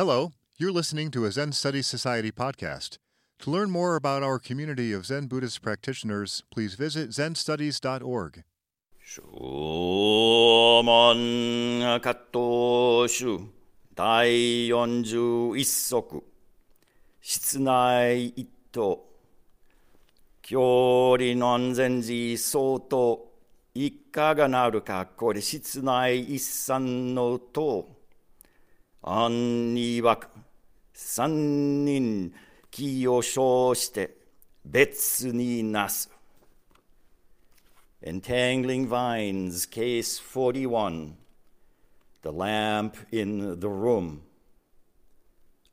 Hello, you're listening to a Zen Studies Society podcast. To learn more about our community of Zen Buddhist practitioners, please visit zenstudies.org. 正門葛藤集第41足室内一等距離の安全時相当いかがなるかこれ室内一三のと案にわく三人気を称して別になす Entangling Vines, Case 41 The Lamp in the Room.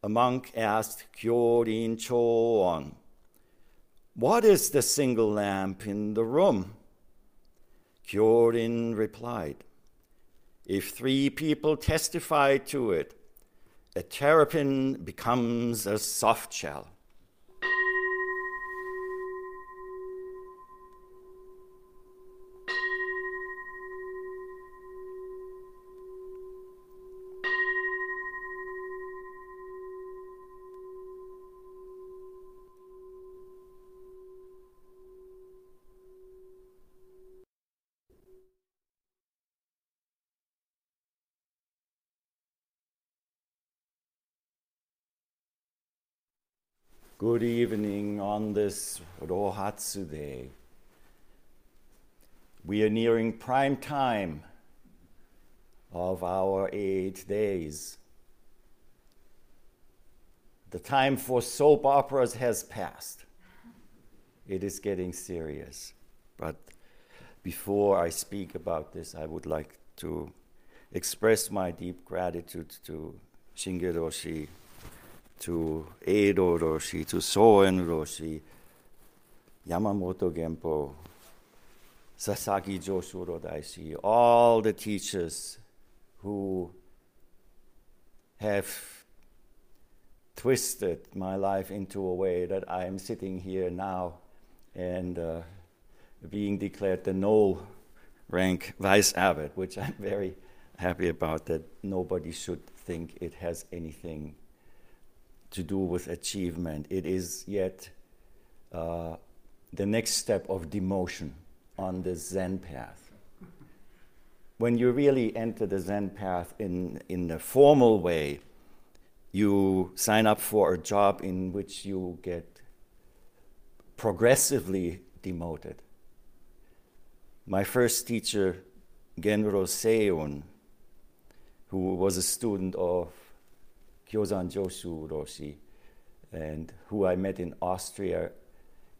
A monk asked Kyorin Choon, What is the single lamp in the room? Kyorin replied, If three people testify to it, a terrapin becomes a soft shell. Good evening on this Rohatsu Day. We are nearing prime time of our eight days. The time for soap operas has passed. It is getting serious. But before I speak about this, I would like to express my deep gratitude to Shinge Roshi to Eido Roshi, to Soen Roshi, Yamamoto Genpo, Sasaki Joshuro Daishi, all the teachers who have twisted my life into a way that I am sitting here now and uh, being declared the no rank vice abbot, which I'm very happy about that nobody should think it has anything to do with achievement. It is yet uh, the next step of demotion on the Zen path. When you really enter the Zen path in, in a formal way, you sign up for a job in which you get progressively demoted. My first teacher, Genro Seiyun, who was a student of Kyozan Joshu Roshi, and who I met in Austria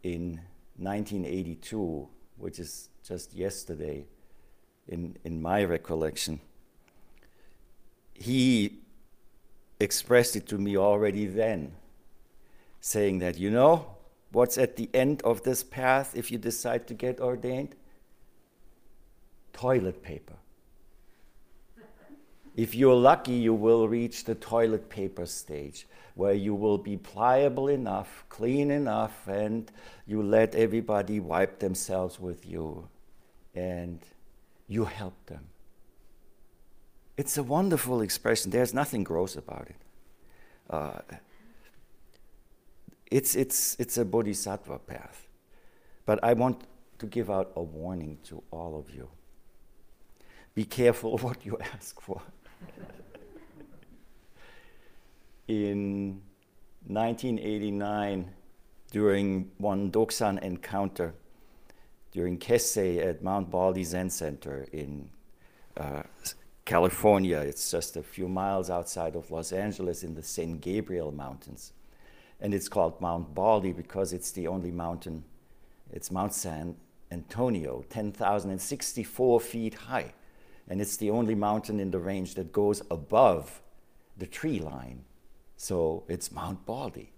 in 1982, which is just yesterday in, in my recollection. He expressed it to me already then, saying that, you know, what's at the end of this path if you decide to get ordained? Toilet paper. If you're lucky, you will reach the toilet paper stage where you will be pliable enough, clean enough, and you let everybody wipe themselves with you and you help them. It's a wonderful expression. There's nothing gross about it. Uh, it's, it's, it's a bodhisattva path. But I want to give out a warning to all of you. Be careful what you ask for. In 1989, during one Dokusan encounter, during Kessei at Mount Baldy Zen Center in uh, California, it's just a few miles outside of Los Angeles in the San Gabriel Mountains. And it's called Mount Baldy because it's the only mountain, it's Mount San Antonio, 10,064 feet high and it's the only mountain in the range that goes above the tree line. So it's Mount Baldy.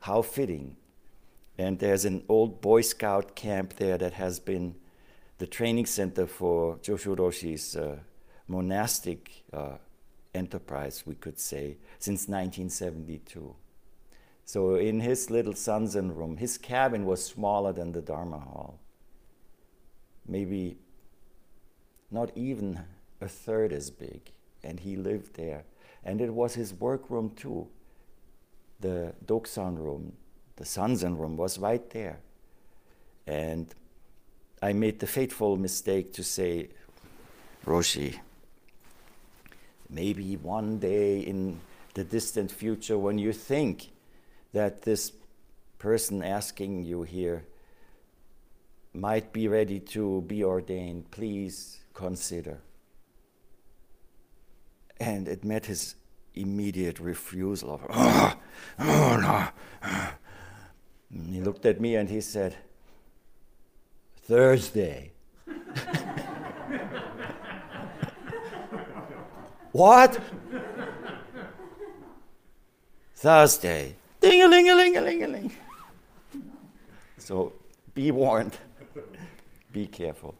How fitting. And there's an old Boy Scout camp there that has been the training center for Joshu Roshi's uh, monastic uh, enterprise, we could say, since 1972. So in his little Sanzen room, his cabin was smaller than the Dharma hall. Maybe not even a third as big. And he lived there. And it was his workroom too. The Dokusan room, the Sanzen room was right there. And I made the fateful mistake to say, Roshi, maybe one day in the distant future when you think that this person asking you here might be ready to be ordained, please consider. And it met his immediate refusal of, oh, oh no. And he looked at me and he said, Thursday. what? Thursday. Ding a ling a ling a ling a ling. So be warned, be careful.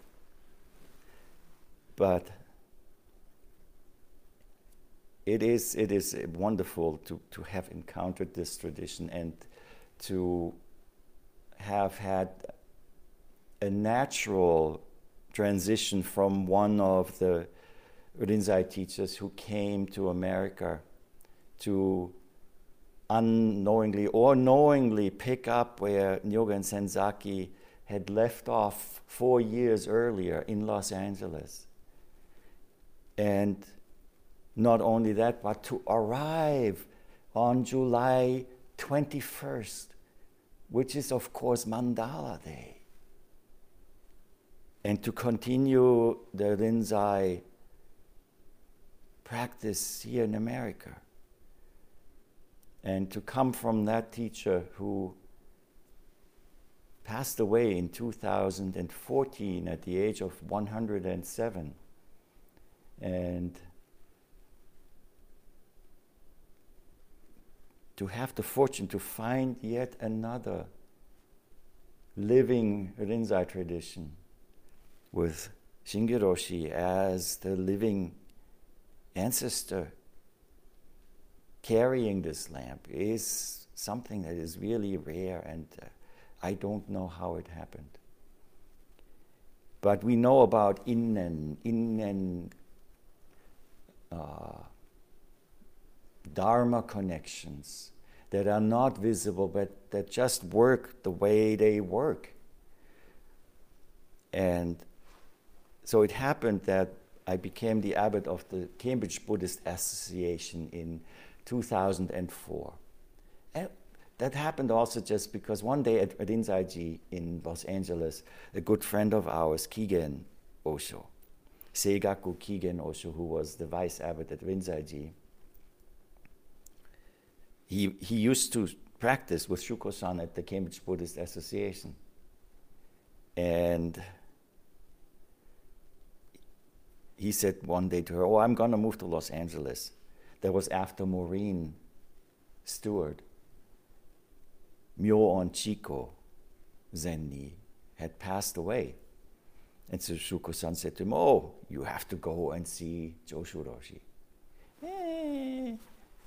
But it is, it is wonderful to, to have encountered this tradition and to have had a natural transition from one of the Rinzai teachers who came to America to unknowingly or knowingly pick up where Nyogen Senzaki had left off four years earlier in Los Angeles. And not only that, but to arrive on July 21st, which is, of course, Mandala Day, and to continue the Rinzai practice here in America and to come from that teacher who passed away in 2014 at the age of 107 and to have the fortune to find yet another living Rinzai tradition with Shinge Roshi as the living ancestor carrying this lamp is something that is really rare, and uh, I don't know how it happened. But we know about innen, innen uh, dharma connections that are not visible, but that just work the way they work. And so it happened that I became the abbot of the Cambridge Buddhist Association in 2004. And that happened also just because one day at, at in Los Angeles, a good friend of ours, Kigen Osho, Seigaku Kigen Osho, who was the vice abbot at Rinzai-ji, he, he used to practice with Shuko-san at the Cambridge Buddhist Association. And he said one day to her, Oh, I'm going to move to Los Angeles that was after Maurine Stuart. Myo-on Chiko Zenni had passed away. And so Shuko-san said to him, Oh, you have to go and see Joshu Roshi. Eh,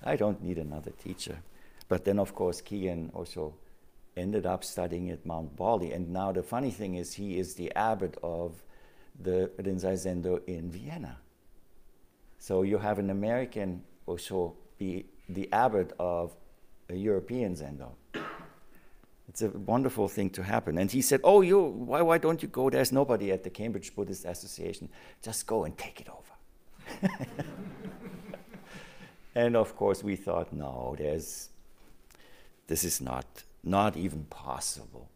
I don't need another teacher. But then, of course, Kigen also ended up studying at Mount Baldy. And now the funny thing is, he is the abbot of the Rinzai Zendo in Vienna. So you have an American also be the abbot of a European Zendo. It's a wonderful thing to happen. And he said, Oh, you, why, why don't you go? There's nobody at the Cambridge Buddhist Association. Just go and take it over. and of course, we thought, no, there's, this is not, not even possible.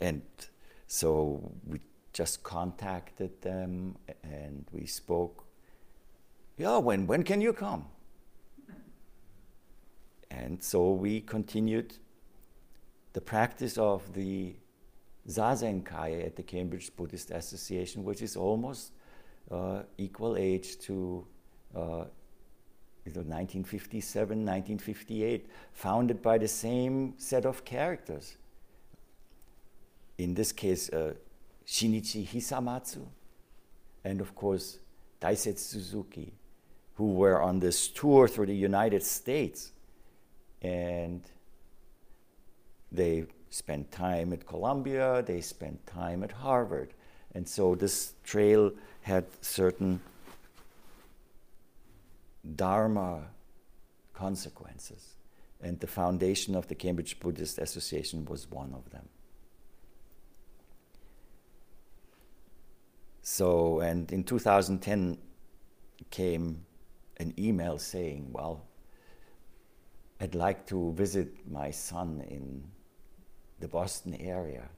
And so we just contacted them and we spoke. Yeah, when, when can you come? And so we continued the practice of the Zazen Kai at the Cambridge Buddhist Association, which is almost uh, equal age to uh, 1957, 1958, founded by the same set of characters. In this case, uh, Shinichi Hisamatsu, and of course, Daisetsu Suzuki, who were on this tour through the United States and they spent time at Columbia, they spent time at Harvard. And so this trail had certain Dharma consequences. And the foundation of the Cambridge Buddhist Association was one of them. So, and in 2010 came an email saying, Well, I'd like to visit my son in the Boston area.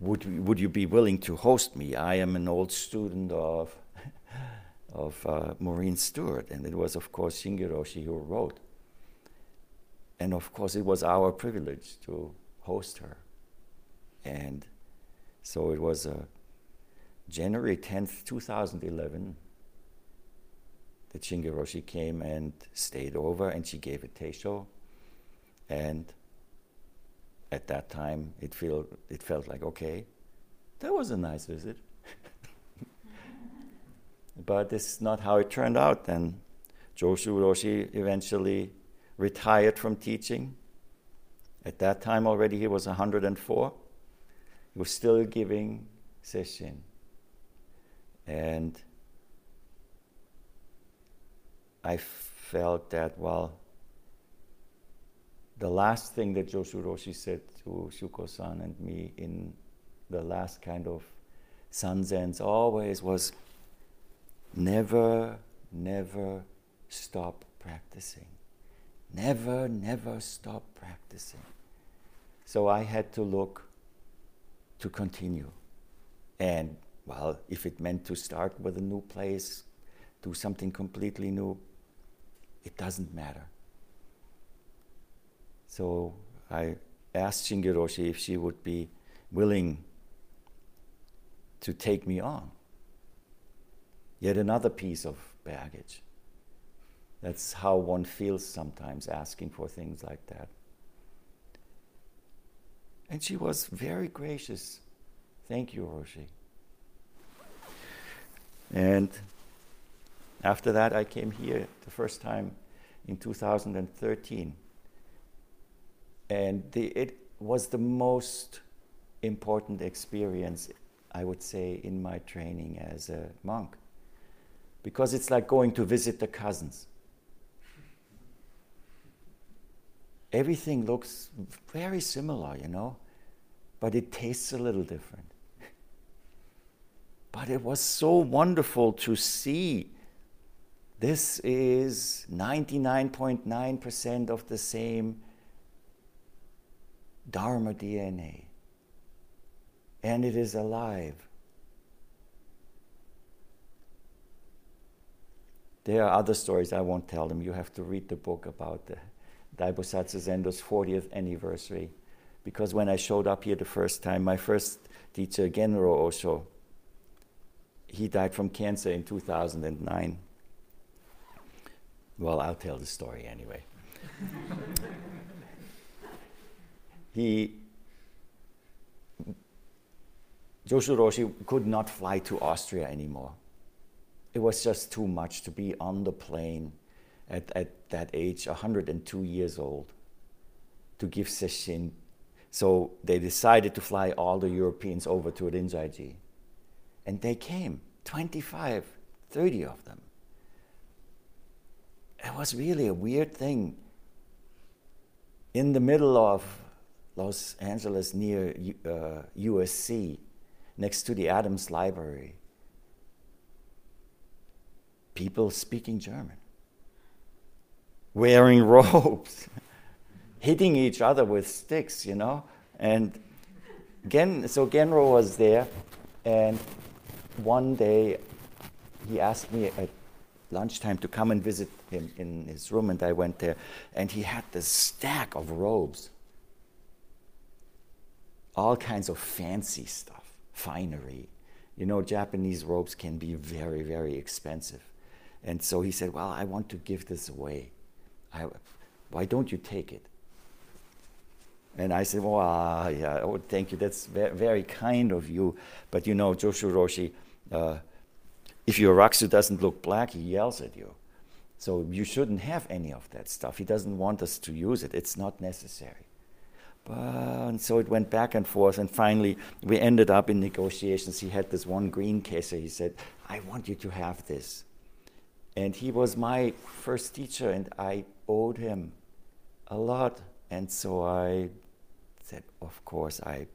Would, would you be willing to host me? I am an old student of, of uh, Maurine Stuart, and it was, of course, Shinge Roshi who wrote. And of course, it was our privilege to host her. And so it was uh, January 10th, 2011 that Shinge Roshi came and stayed over and she gave a teisho. And at that time, it, feel, it felt like, okay, that was a nice visit. but this is not how it turned out. And Joshu Roshi eventually retired from teaching. At that time already, he was 104. He was still giving sesshin. And I felt that, well, the last thing that Joshu Roshi said to Shuko san and me in the last kind of sanzens always was never, never stop practicing. Never, never stop practicing. So I had to look to continue. And, well, if it meant to start with a new place, do something completely new, it doesn't matter. So I asked Shinge Roshi if she would be willing to take me on. Yet another piece of baggage. That's how one feels sometimes asking for things like that. And she was very gracious. Thank you, Roshi. And after that, I came here the first time in 2013. And the, it was the most important experience, I would say, in my training as a monk. Because it's like going to visit the cousins. Everything looks very similar, you know, but it tastes a little different. but it was so wonderful to see this is 99.9% of the same Dharma DNA. And it is alive. There are other stories, I won't tell them. You have to read the book about the Daibosatsu Zendo's 40th anniversary. Because when I showed up here the first time, my first teacher, Genro Osho, he died from cancer in 2009. Well, I'll tell the story anyway. he, Joshu Roshi could not fly to Austria anymore. It was just too much to be on the plane at, at that age, 102 years old, to give sesshin. So they decided to fly all the Europeans over to Rinzai And they came, 25, 30 of them it was really a weird thing. In the middle of Los Angeles, near uh, USC, next to the Adams Library, people speaking German, wearing robes, hitting each other with sticks, you know. And Gen, so Genro was there, and one day he asked me at lunchtime to come and visit him in his room, and I went there, and he had this stack of robes, all kinds of fancy stuff, finery. You know, Japanese robes can be very, very expensive. And so he said, Well, I want to give this away. I, why don't you take it? And I said, Well, uh, yeah, oh, thank you. That's ve- very kind of you. But you know, Joshu Roshi, uh, if your rakusu doesn't look black, he yells at you. So you shouldn't have any of that stuff. He doesn't want us to use it. It's not necessary. But, and so it went back and forth, and finally we ended up in negotiations. He had this one green kesa. He said, "I want you to have this." And he was my first teacher, and I owed him a lot. And so I said, Of course, I,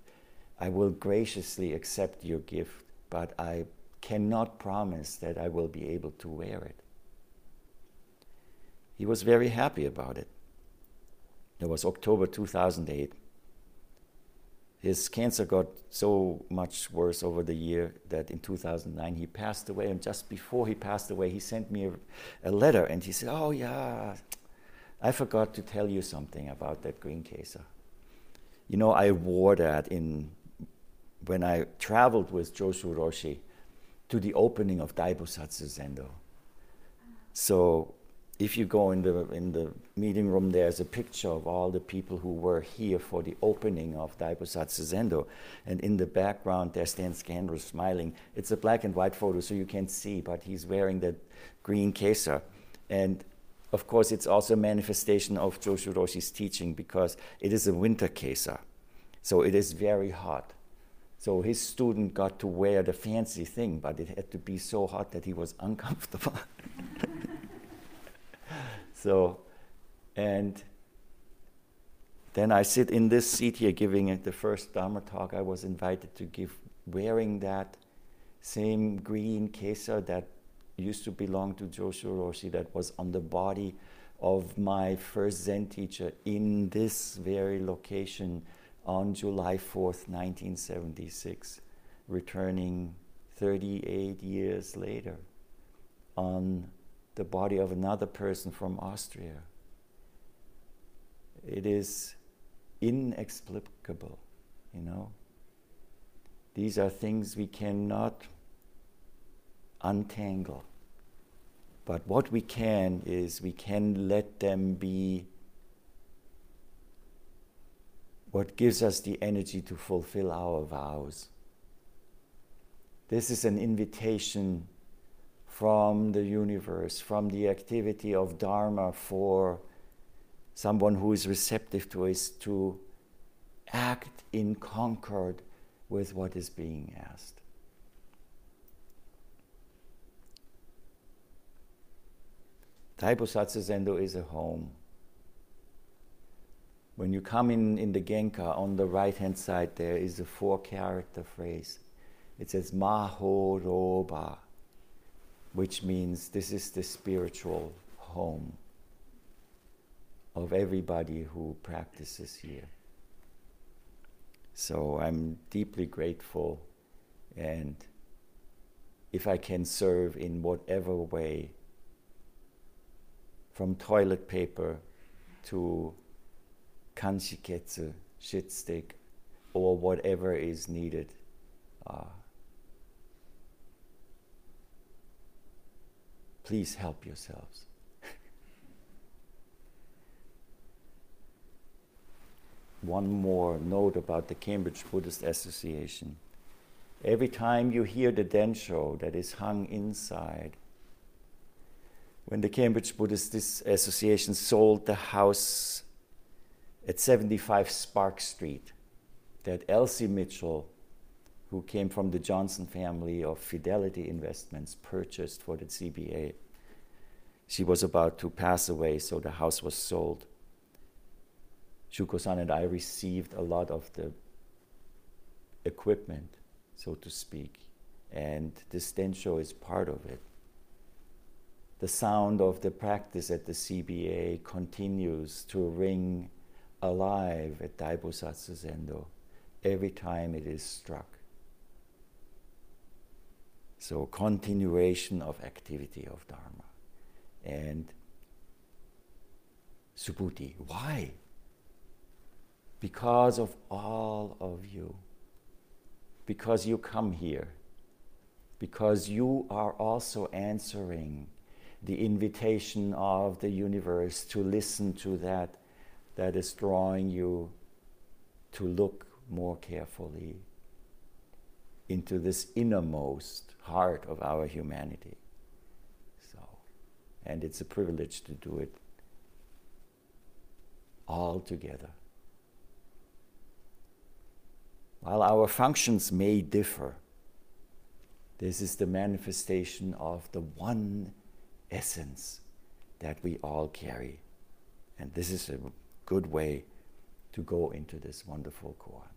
I will graciously accept your gift, but I cannot promise that I will be able to wear it. He was very happy about it. It was October 2008 his cancer got so much worse over the year that in 2009 he passed away. And just before he passed away, he sent me a, a, letter and he said, Oh, yeah, I forgot to tell you something about that green kesa. You know, I wore that in when I traveled with Joshu Roshi to the opening of Daibosatsu Zendo. So if you go in the in the meeting room, there's a picture of all the people who were here for the opening of Daibosatsu Zendo, and in the background there stands Genro smiling. It's a black and white photo, so you can't see, but he's wearing that green kesa, and of course it's also a manifestation of Joshu Roshi's teaching because it is a winter kesa, so it is very hot. So his student got to wear the fancy thing, but it had to be so hot that he was uncomfortable. So, and then I sit in this seat here giving the first Dharma talk. I was invited to give, wearing that same green kesa that used to belong to Joshu Roshi, that was on the body of my first Zen teacher in this very location on July 4th, 1976, returning 38 years later on the body of another person from Austria. It is inexplicable, you know. These are things we cannot untangle. But what we can is we can let them be what gives us the energy to fulfill our vows. This is an invitation from the universe, from the activity of Dharma for someone who is receptive to it to act in concord with what is being asked. Daibosatsu Zendo is a home. When you come in, in the genkan, on the right hand side, there is a four character phrase. It says Maho Roba which means this is the spiritual home of everybody who practices here. So I'm deeply grateful, and if I can serve in whatever way, from toilet paper to kanshiketsu, shit stick, or whatever is needed. Uh, Please help yourselves. One more note about the Cambridge Buddhist Association. Every time you hear the densho that is hung inside, when the Cambridge Buddhist Association sold the house at 75 Spark Street that Elsie Mitchell who came from the Johnson family of Fidelity Investments, purchased for the CBA. She was about to pass away, so the house was sold. Shuko-san and I received a lot of the equipment, so to speak, and this densho is part of it. The sound of the practice at the CBA continues to ring alive at Daibosatsu Zendo every time it is struck. So, continuation of activity of Dharma. And Subhuti. Why? Because of all of you. Because you come here. Because you are also answering the invitation of the universe to listen to that that is drawing you to look more carefully into this innermost heart of our humanity. So, and it's a privilege to do it all together. While our functions may differ, this is the manifestation of the one essence that we all carry. And this is a good way to go into this wonderful koan.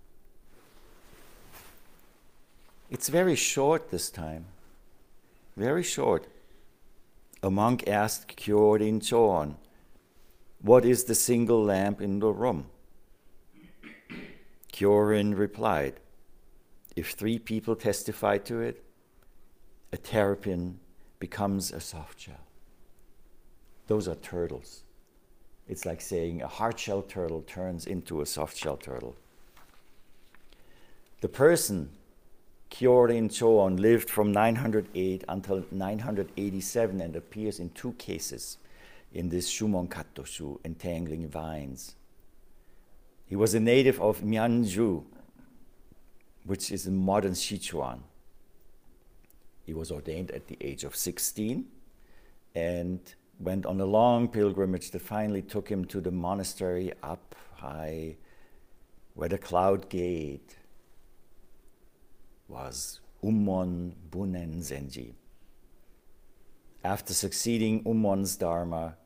It's very short this time. Very short. A monk asked Kyorin Choon, What is the single lamp in the room? Kyorin replied, If three people testify to it, a terrapin becomes a soft shell. Those are turtles. It's like saying a hard shell turtle turns into a soft shell turtle. The person, Kyorin Choon, lived from 908 until 987 and appears in two cases in this Shumon Kattoshu, Entangling Vines. He was a native of Mianzhu, which is in modern Sichuan. He was ordained at the age of 16 and went on a long pilgrimage that finally took him to the monastery up high where the cloud gate was Umon Bunen Zenji. After succeeding Umon's Dharma,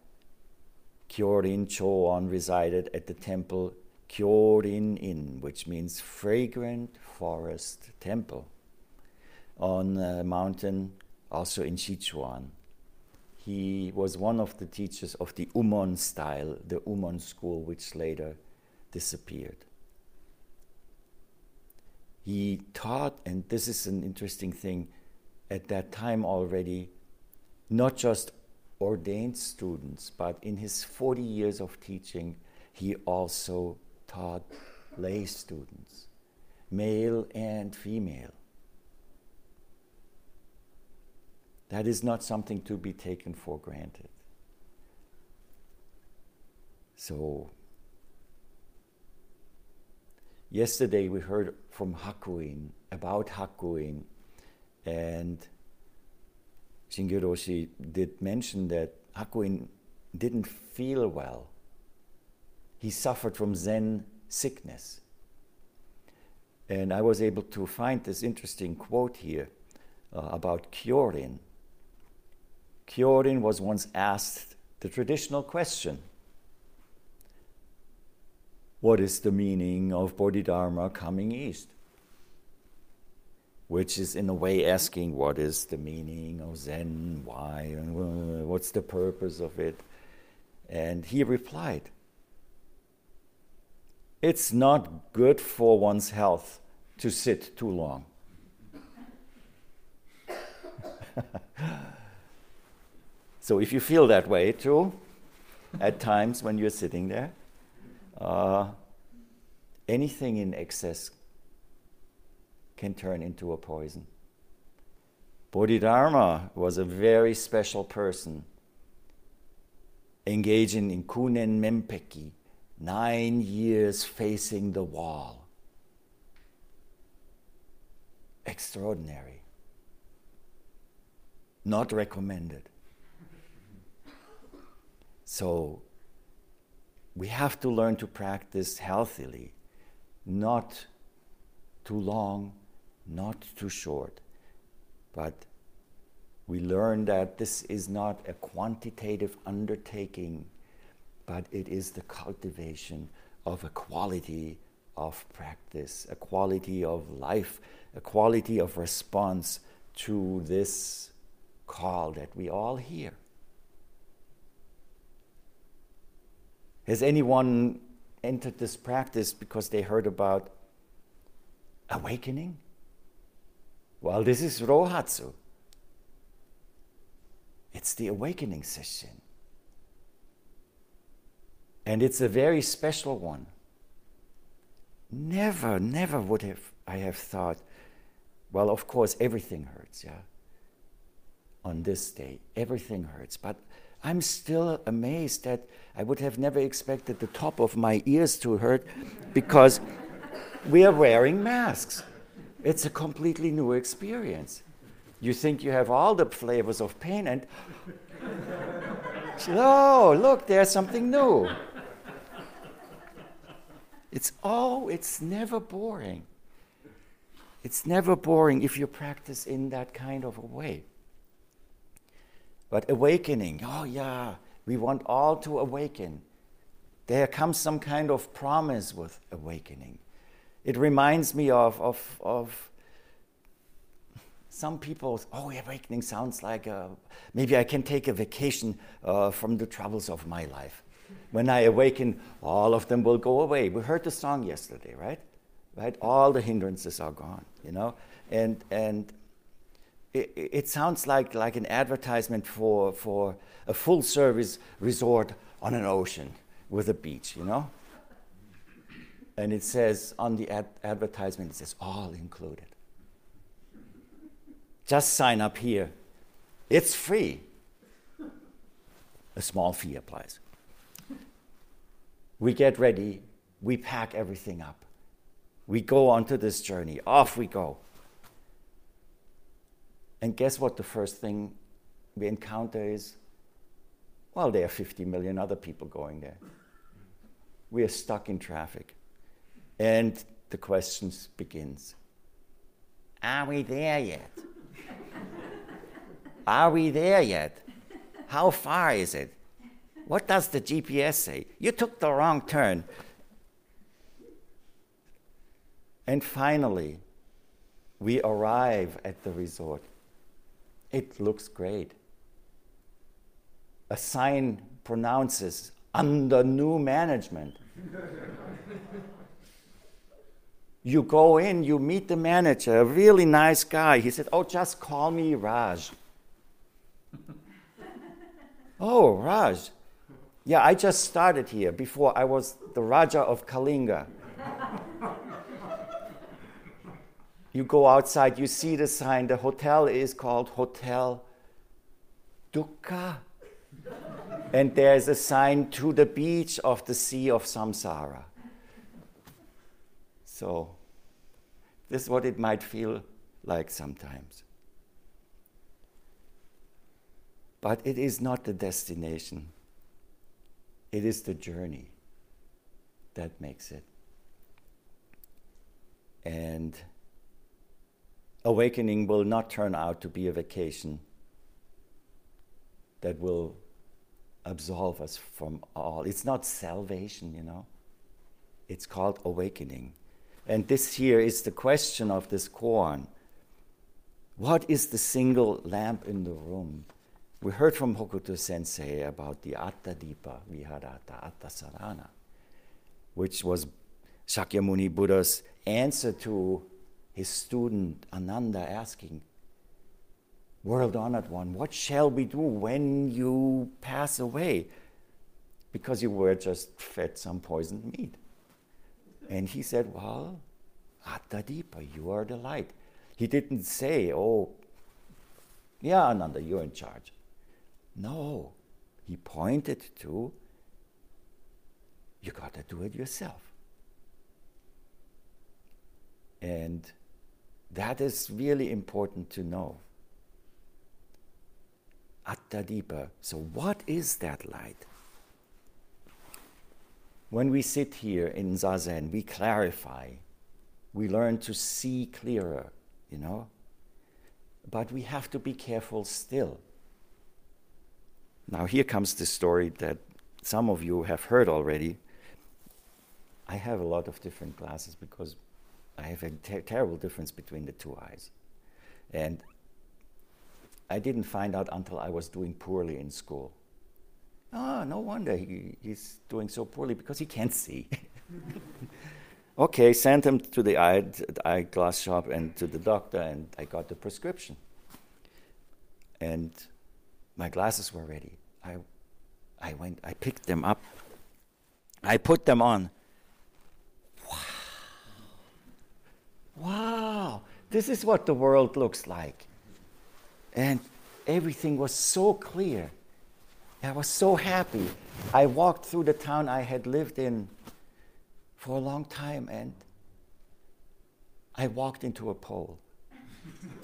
Kyorin Choon resided at the temple Kyorin In, which means fragrant forest temple, on a mountain also in Sichuan he was one of the teachers of the Umon style, the Umon school, which later disappeared. He taught, and this is an interesting thing, at that time already, not just ordained students, but in his 40 years of teaching, he also taught lay students, male and female. That is not something to be taken for granted. So, yesterday we heard from Hakuin about Hakuin, and Shinge Roshi did mention that Hakuin didn't feel well. He suffered from Zen sickness. And I was able to find this interesting quote here uh, about Kyorin. Kyorin was once asked the traditional question What is the meaning of Bodhidharma coming east? Which is, in a way, asking what is the meaning of Zen, why, and uh, what's the purpose of it? And he replied, It's not good for one's health to sit too long. So if you feel that way too, at times when you're sitting there, uh, anything in excess can turn into a poison. Bodhidharma was a very special person, engaging in kunen mempeki, nine years facing the wall. Extraordinary. Not recommended. So we have to learn to practice healthily, not too long, not too short. But we learn that this is not a quantitative undertaking, but it is the cultivation of a quality of practice, a quality of life, a quality of response to this call that we all hear. Has anyone entered this practice because they heard about awakening? Well, this is Rohatsu. It's the awakening session. And it's a very special one. Never, never would have I have thought, well, of course, everything hurts, yeah. On this day, everything hurts. But I'm still amazed that I would have never expected the top of my ears to hurt because we are wearing masks. It's a completely new experience. You think you have all the flavors of pain, and oh, look, there's something new. It's oh, it's never boring. It's never boring if you practice in that kind of a way. But awakening, oh yeah, we want all to awaken. There comes some kind of promise with awakening. It reminds me of, of, of some people, oh, awakening sounds like a, maybe I can take a vacation uh, from the troubles of my life. When I awaken, all of them will go away. We heard the song yesterday, right? Right? All the hindrances are gone, you know? And, and it, it sounds like, like an advertisement for, for a full service resort on an ocean with a beach, you know? And it says on the ad- advertisement, it says all included. Just sign up here. It's free. A small fee applies. We get ready, we pack everything up. We go onto this journey. Off we go. And guess what the first thing we encounter is? Well, there are 50 million other people going there. We are stuck in traffic. And the questions begins. Are we there yet? Are we there yet? How far is it? What does the GPS say? You took the wrong turn. And finally, we arrive at the resort. It looks great. A sign pronounces under new management. you go in, you meet the manager, a really nice guy. He said, Oh, just call me Raj. oh, Raj. Yeah, I just started here before I was the Raja of Kalinga. you go outside, you see the sign. The hotel is called Hotel Dukkha. and there's a sign to the beach of the Sea of Samsara. So, this is what it might feel like sometimes. But it is not the destination. It is the journey that makes it. And awakening will not turn out to be a vacation that will absolve us from all. It's not salvation, you know. It's called awakening. And this here is the question of this koan. What is the single lamp in the room? We heard from Hokuto Sensei about the Atta Dipa Viharata Atta Sarana, which was Shakyamuni Buddha's answer to his student Ananda asking, World honored one, what shall we do when you pass away? Because you were just fed some poisoned meat. And he said, Well, Atta Dipa, you are the light. He didn't say, Oh, yeah, Ananda, you're in charge. No, he pointed to you got to do it yourself. And that is really important to know. Attadipa. So, what is that light? When we sit here in Zazen, we clarify, we learn to see clearer, you know? But we have to be careful still now, here comes the story that some of you have heard already. I have a lot of different glasses because I have a ter- terrible difference between the two eyes. And I didn't find out until I was doing poorly in school. Ah, no wonder he, he's doing so poorly because he can't see. okay, sent him to the eye, eyeglass shop and to the doctor, and I got the prescription. And my glasses were ready. I, I went, I picked them up. I put them on. This is what the world looks like. And everything was so clear. I was so happy. I walked through the town I had lived in for a long time and I walked into a pole.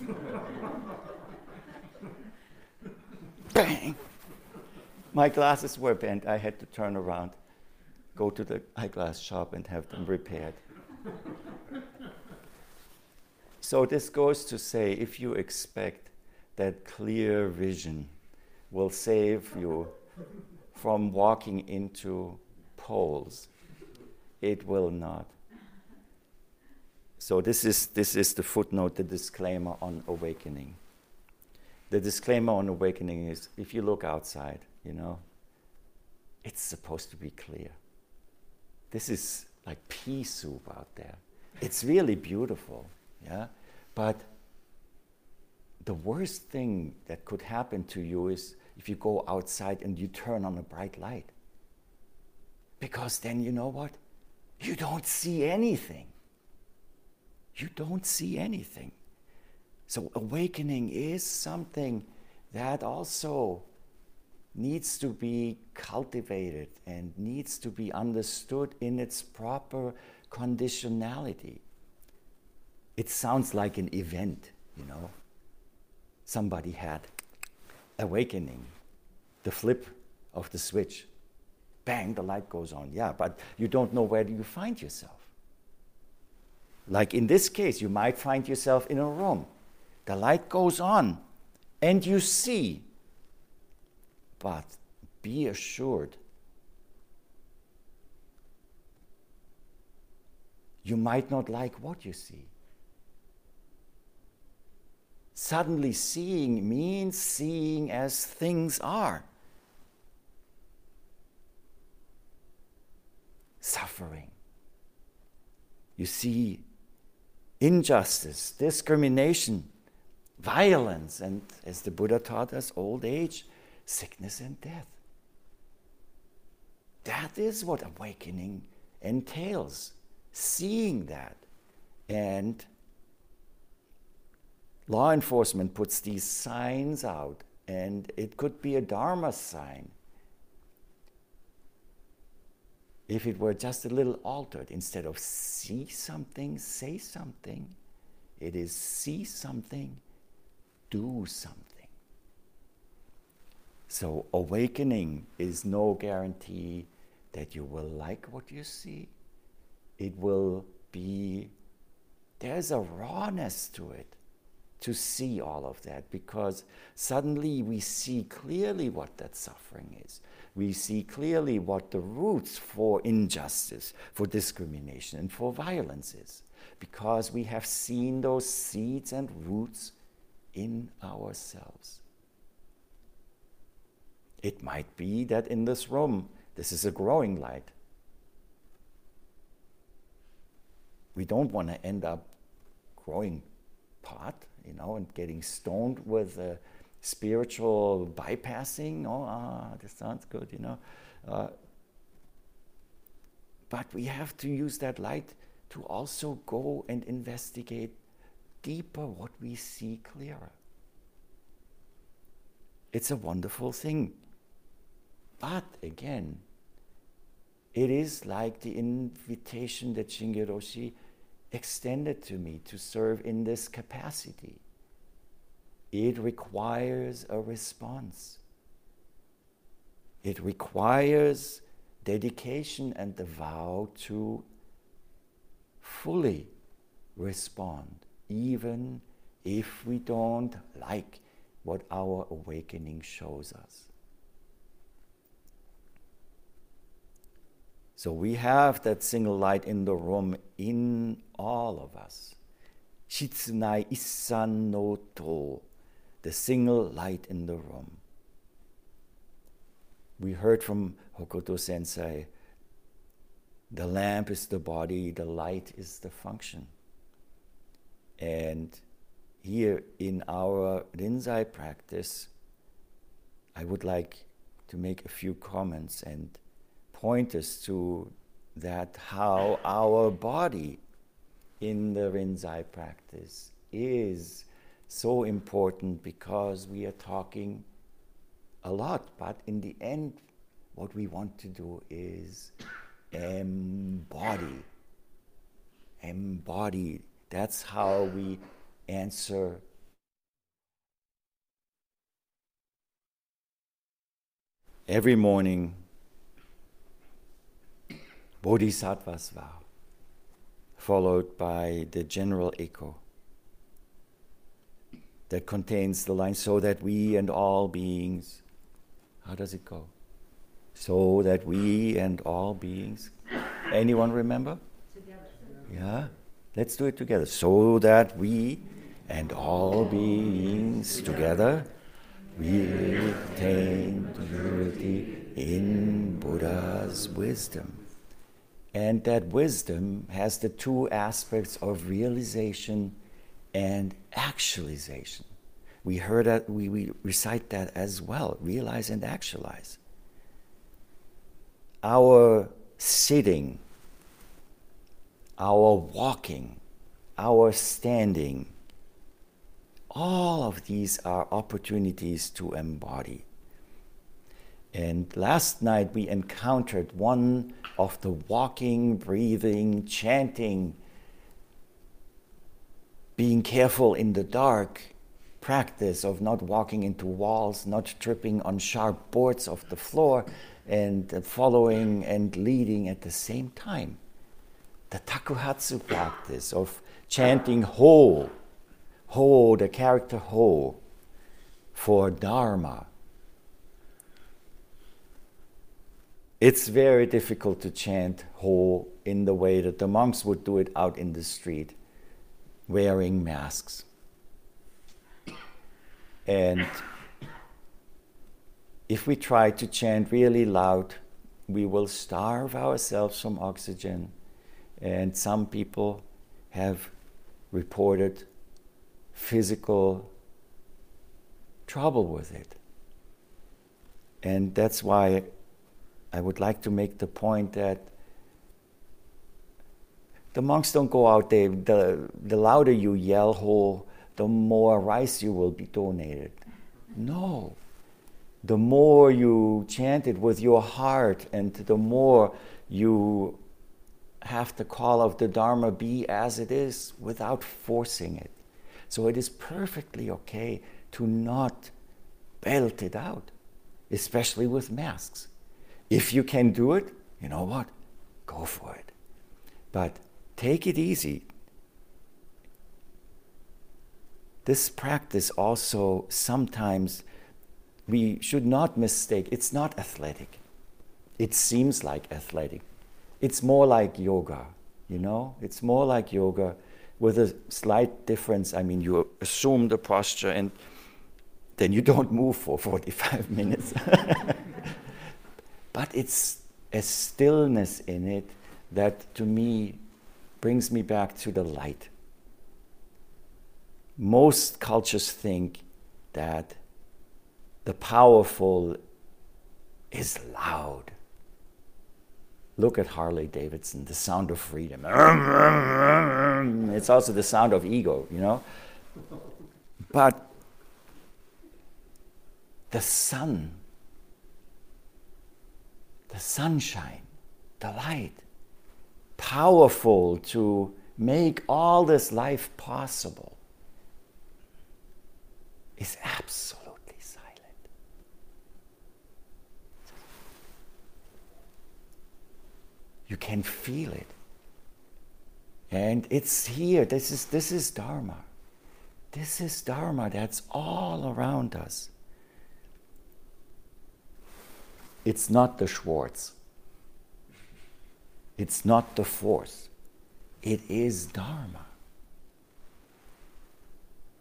bang. My glasses were bent. I had to turn around, go to the eyeglass shop, and have them repaired. So, this goes to say if you expect that clear vision will save you from walking into poles. It will not. So this is this is the footnote, the disclaimer on awakening. The disclaimer on awakening is if you look outside, you know, it's supposed to be clear. This is like pea soup out there. It's really beautiful, yeah? But the worst thing that could happen to you is if you go outside and you turn on a bright light. Because then you know what? You don't see anything. You don't see anything. So, awakening is something that also needs to be cultivated and needs to be understood in its proper conditionality. It sounds like an event, you know. Somebody had awakening, the flip of the switch. Bang, the light goes on. Yeah, but you don't know where you find yourself. Like in this case, you might find yourself in a room. The light goes on, and you see but be assured, you might not like what you see. Suddenly, seeing means seeing as things are. Suffering. You see injustice, discrimination, violence, and as the Buddha taught us, old age sickness and death. That is what awakening entails, seeing that. And law enforcement puts these signs out, and it could be a Dharma sign. If it were just a little altered, instead of see something, say something, it is see something, do something. So, awakening is no guarantee that you will like what you see. It will be, there's a rawness to it to see all of that because suddenly we see clearly what that suffering is. We see clearly what the roots for injustice, for discrimination, and for violence is because we have seen those seeds and roots in ourselves. It might be that in this room, this is a growing light. We don't want to end up growing pot, you know, and getting stoned with uh, spiritual bypassing. Oh, ah, this sounds good, you know. Uh, but we have to use that light to also go and investigate deeper what we see clearer. It's a wonderful thing. But again, it is like the invitation that Shinge Roshi extended to me to serve in this capacity. It requires a response. It requires dedication and the vow to fully respond, even if we don't like what our awakening shows us. So we have that single light in the room in all of us. Shitsunai Issan no To, the single light in the room. We heard from Hokoto Sensei the lamp is the body, the light is the function. And here in our Rinzai practice, I would like to make a few comments and point us to that how our body in the Rinzai practice is so important because we are talking a lot, but in the end, what we want to do is embody. Embody. That's how we answer every morning Bodhisattva's vow, followed by the general Ekō that contains the line so that we and all beings How does it go? So that we and all beings. Anyone remember? Together. Yeah? Let's do it together. So that we and all beings together we attain unity in Buddha's wisdom. And that wisdom has the two aspects of realization and actualization. We heard that, we, we recite that as well realize and actualize. Our sitting, our walking, our standing, all of these are opportunities to embody. And last night we encountered one of the walking, breathing, chanting, being careful in the dark practice of not walking into walls, not tripping on sharp boards of the floor, and following and leading at the same time. The takuhatsu practice of chanting ho, ho, the character ho, for dharma It's very difficult to chant Ho in the way that the monks would do it out in the street, wearing masks. And if we try to chant really loud, we will starve ourselves from oxygen. And some people have reported physical trouble with it. And that's why I would like to make the point that the monks don't go out there, the, the louder you yell ho, the more rice you will be donated. No. The more you chant it with your heart and the more you have the call of the Dharma be as it is without forcing it. So it is perfectly okay to not belt it out, especially with masks. If you can do it, you know what? Go for it. But take it easy. This practice also sometimes we should not mistake. It's not athletic. It seems like athletic. It's more like yoga, you know? It's more like yoga with a slight difference. I mean, you assume the posture and then you don't move for 45 minutes. But it's a stillness in it that to me brings me back to the light. Most cultures think that the powerful is loud. Look at Harley Davidson, the sound of freedom. It's also the sound of ego, you know? But the sun the sunshine, the light, powerful to make all this life possible, is absolutely silent. You can feel it. And it's here. This is, this is Dharma. This is Dharma that's all around us. It's not the Schwartz. It's not the force. It is Dharma.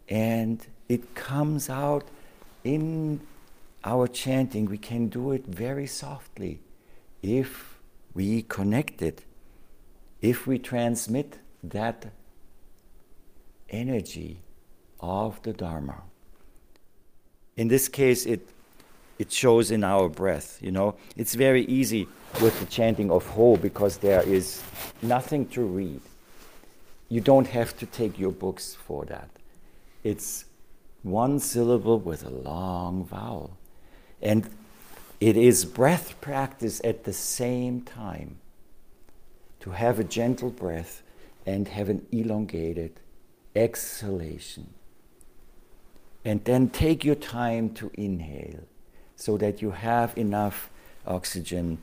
And it comes out in our chanting. We can do it very softly if we connect it, if we transmit that energy of the Dharma. In this case, it it shows in our breath. You know, it's very easy with the chanting of Ho because there is nothing to read. You don't have to take your books for that. It's one syllable with a long vowel. And it is breath practice at the same time to have a gentle breath and have an elongated exhalation. And then take your time to inhale so that you have enough oxygen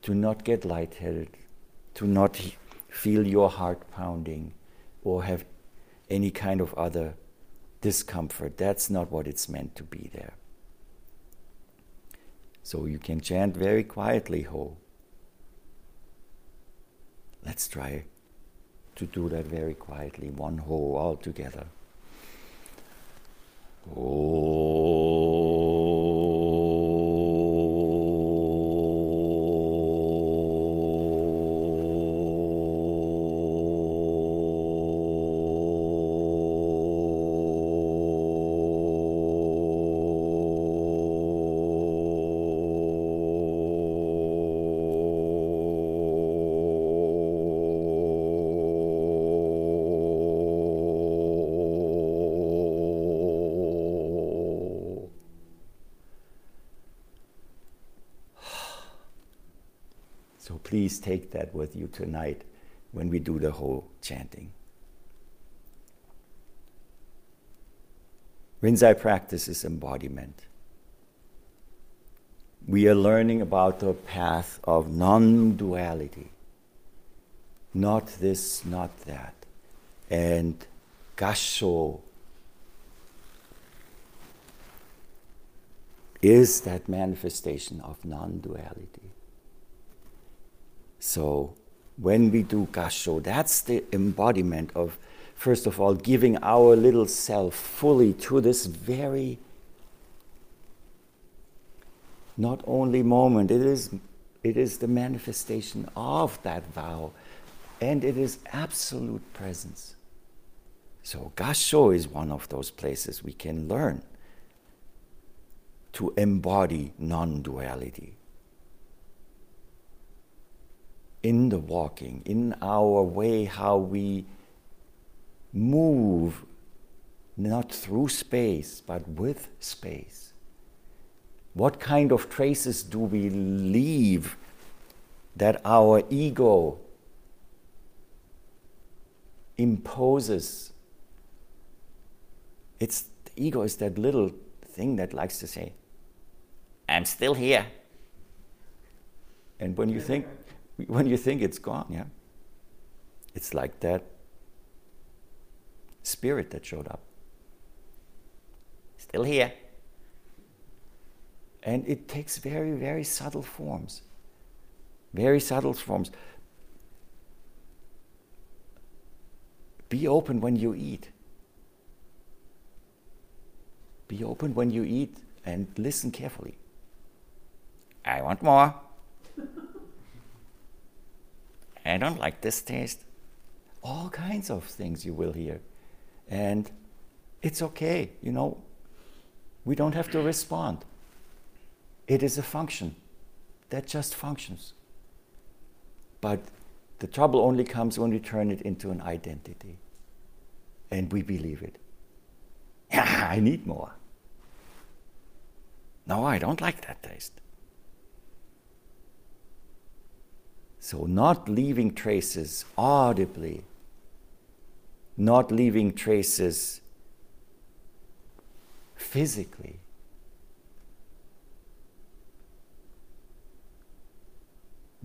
to not get lightheaded, to not feel your heart pounding, or have any kind of other discomfort. That's not what it's meant to be there. So you can chant very quietly Ho. Let's try to do that very quietly, one Ho all together. So please take that with you tonight when we do the whole chanting. Rinzai practice is embodiment. We are learning about the path of non duality. Not this, not that. And Gassho is that manifestation of non duality. So when we do gassho, that's the embodiment of, first of all, giving our little self fully to this very not only moment, it is, it is the manifestation of that vow, and it is absolute presence. So gassho is one of those places we can learn to embody non-duality in the walking, in our way, how we move not through space, but with space. What kind of traces do we leave that our ego imposes? It's the ego is that little thing that likes to say, I'm still here. And when you think when you think it's gone, yeah, it's like that spirit that showed up. Still here. And it takes very, very subtle forms. Very subtle forms. Be open when you eat. Be open when you eat and listen carefully. I want more. I don't like this taste. All kinds of things you will hear. And it's okay, you know, we don't have to respond. It is a function that just functions. But the trouble only comes when we turn it into an identity and we believe it. I need more. No, I don't like that taste. So, not leaving traces audibly, not leaving traces physically.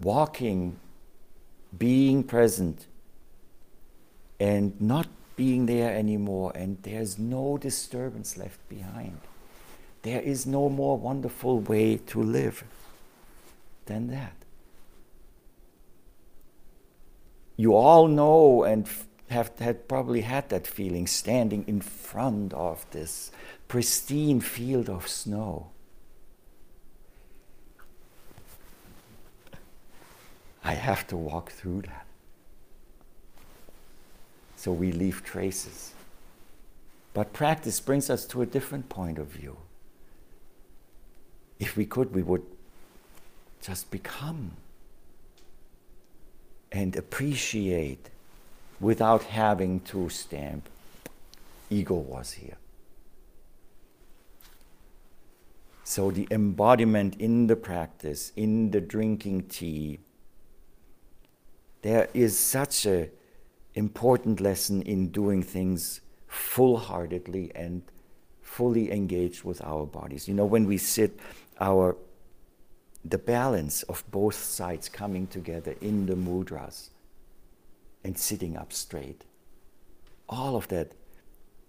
Walking, being present, and not being there anymore, and there's no disturbance left behind. There is no more wonderful way to live than that you all know and have had probably had that feeling standing in front of this pristine field of snow. I have to walk through that. So we leave traces. But practice brings us to a different point of view. If we could, we would just become and appreciate without having to stamp ego was here. So the embodiment in the practice, in the drinking tea, there is such a important lesson in doing things full-heartedly and fully engaged with our bodies. You know, when we sit, our the balance of both sides coming together in the mudras and sitting up straight. All of that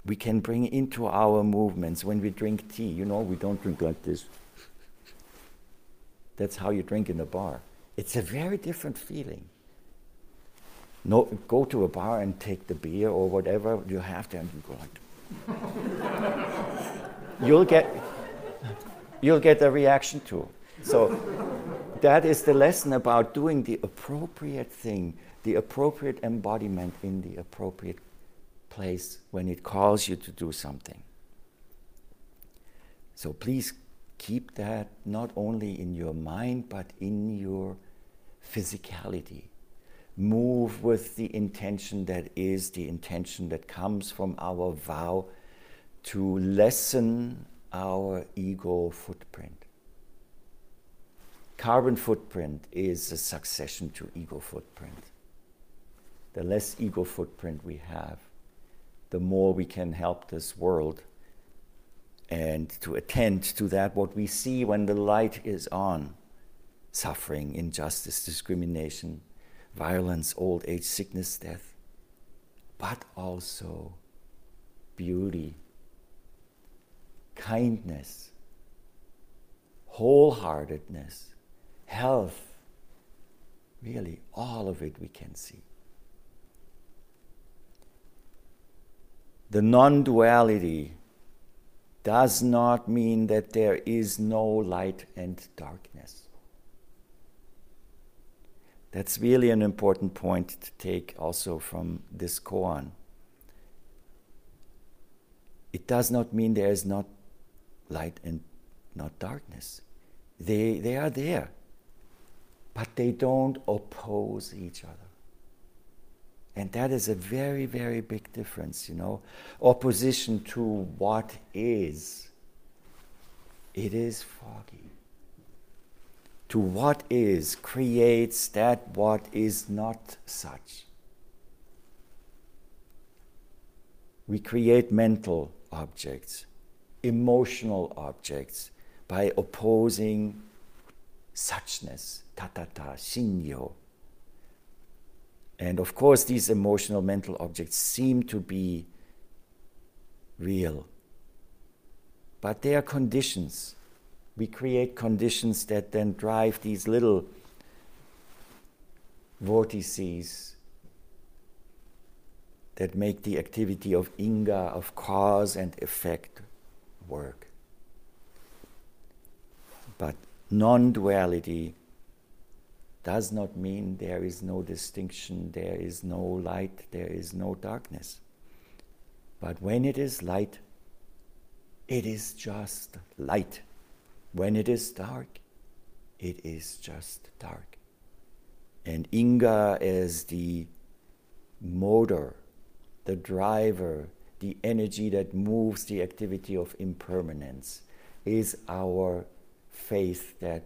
we can bring into our movements when we drink tea. You know, we don't drink like this. That's how you drink in a bar. It's a very different feeling. No, go to a bar and take the beer or whatever you have there, and you go like. you'll get, you'll get a reaction too. So that is the lesson about doing the appropriate thing, the appropriate embodiment in the appropriate place when it calls you to do something. So please keep that not only in your mind but in your physicality. Move with the intention that is the intention that comes from our vow to lessen our ego footprint. Carbon footprint is a succession to ego footprint. The less ego footprint we have, the more we can help this world and to attend to that what we see when the light is on suffering, injustice, discrimination, violence, old age, sickness, death, but also beauty, kindness, wholeheartedness, health. Really, all of it we can see. The non duality does not mean that there is no light and darkness. That's really an important point to take also from this koan. It does not mean there is not light and not darkness. They, they are there, but they don't oppose each other. And that is a very, very big difference, you know. Opposition to what is, it is foggy. To what is creates that what is not such. We create mental objects, emotional objects, by opposing suchness, tathata, shinyo and of course, these emotional mental objects seem to be real. But they are conditions. We create conditions that then drive these little vortices that make the activity of Inga, of cause and effect, work. But non duality does not mean there is no distinction, there is no light, there is no darkness. But when it is light, it is just light. When it is dark, it is just dark. And Inga is the motor, the driver, the energy that moves the activity of impermanence, is our faith that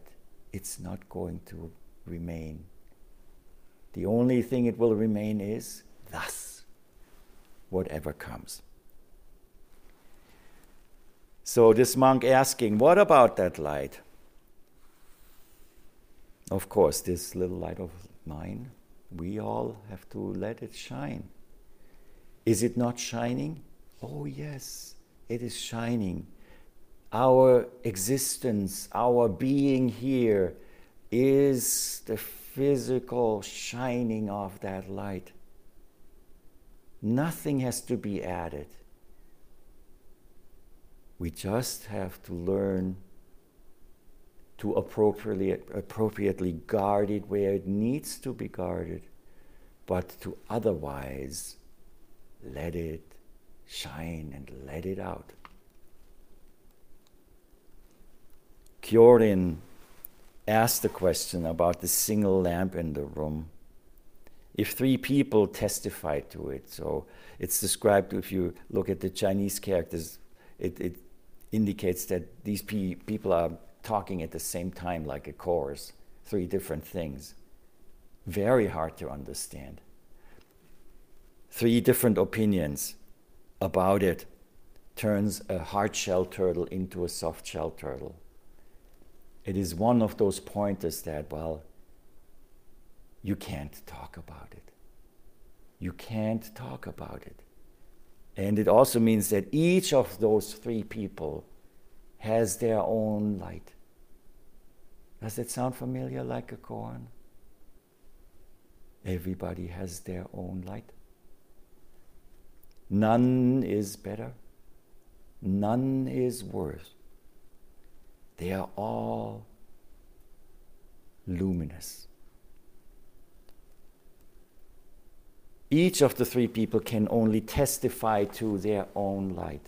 it's not going to remain. The only thing it will remain is thus, whatever comes. So, this monk asking, What about that light? Of course, this little light of mine, we all have to let it shine. Is it not shining? Oh, yes, it is shining. Our existence, our being here, is the physical shining of that light. Nothing has to be added. We just have to learn to appropriately, appropriately guard it where it needs to be guarded, but to otherwise let it shine and let it out. Kyorin asked the question about the single lamp in the room. If three people testify to it, so it's described, if you look at the Chinese characters, it, it indicates that these pe- people are talking at the same time like a chorus, three different things. Very hard to understand. Three different opinions about it turns a hard shell turtle into a soft shell turtle it is one of those pointers that, well, you can't talk about it. You can't talk about it. And it also means that each of those three people has their own light. Does it sound familiar like a koan? Everybody has their own light. None is better. None is worse. They are all luminous. Each of the three people can only testify to their own light.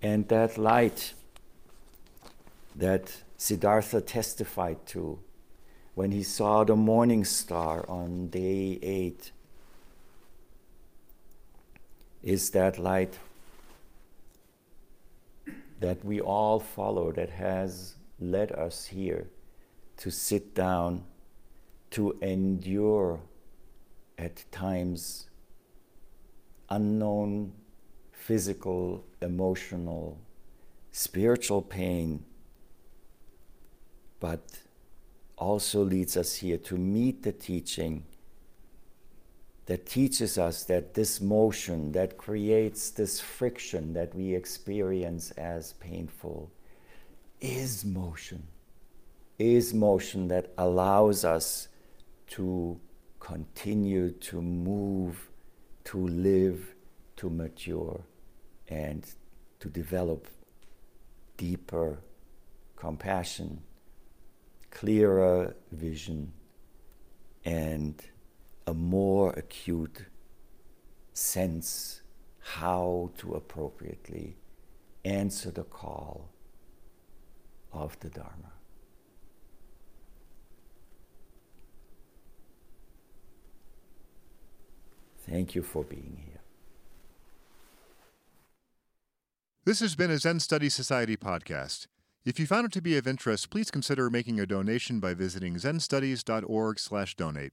And that light that Siddhartha testified to when he saw the morning star on day eight is that light that we all follow that has led us here to sit down, to endure at times unknown physical, emotional, spiritual pain, but also leads us here to meet the teaching that teaches us that this motion that creates this friction that we experience as painful is motion, is motion that allows us to continue to move, to live, to mature, and to develop deeper compassion, clearer vision, and a more acute sense how to appropriately answer the call of the Dharma. Thank you for being here. This has been a Zen Studies Society podcast. If you found it to be of interest, please consider making a donation by visiting zenstudies.org/donate.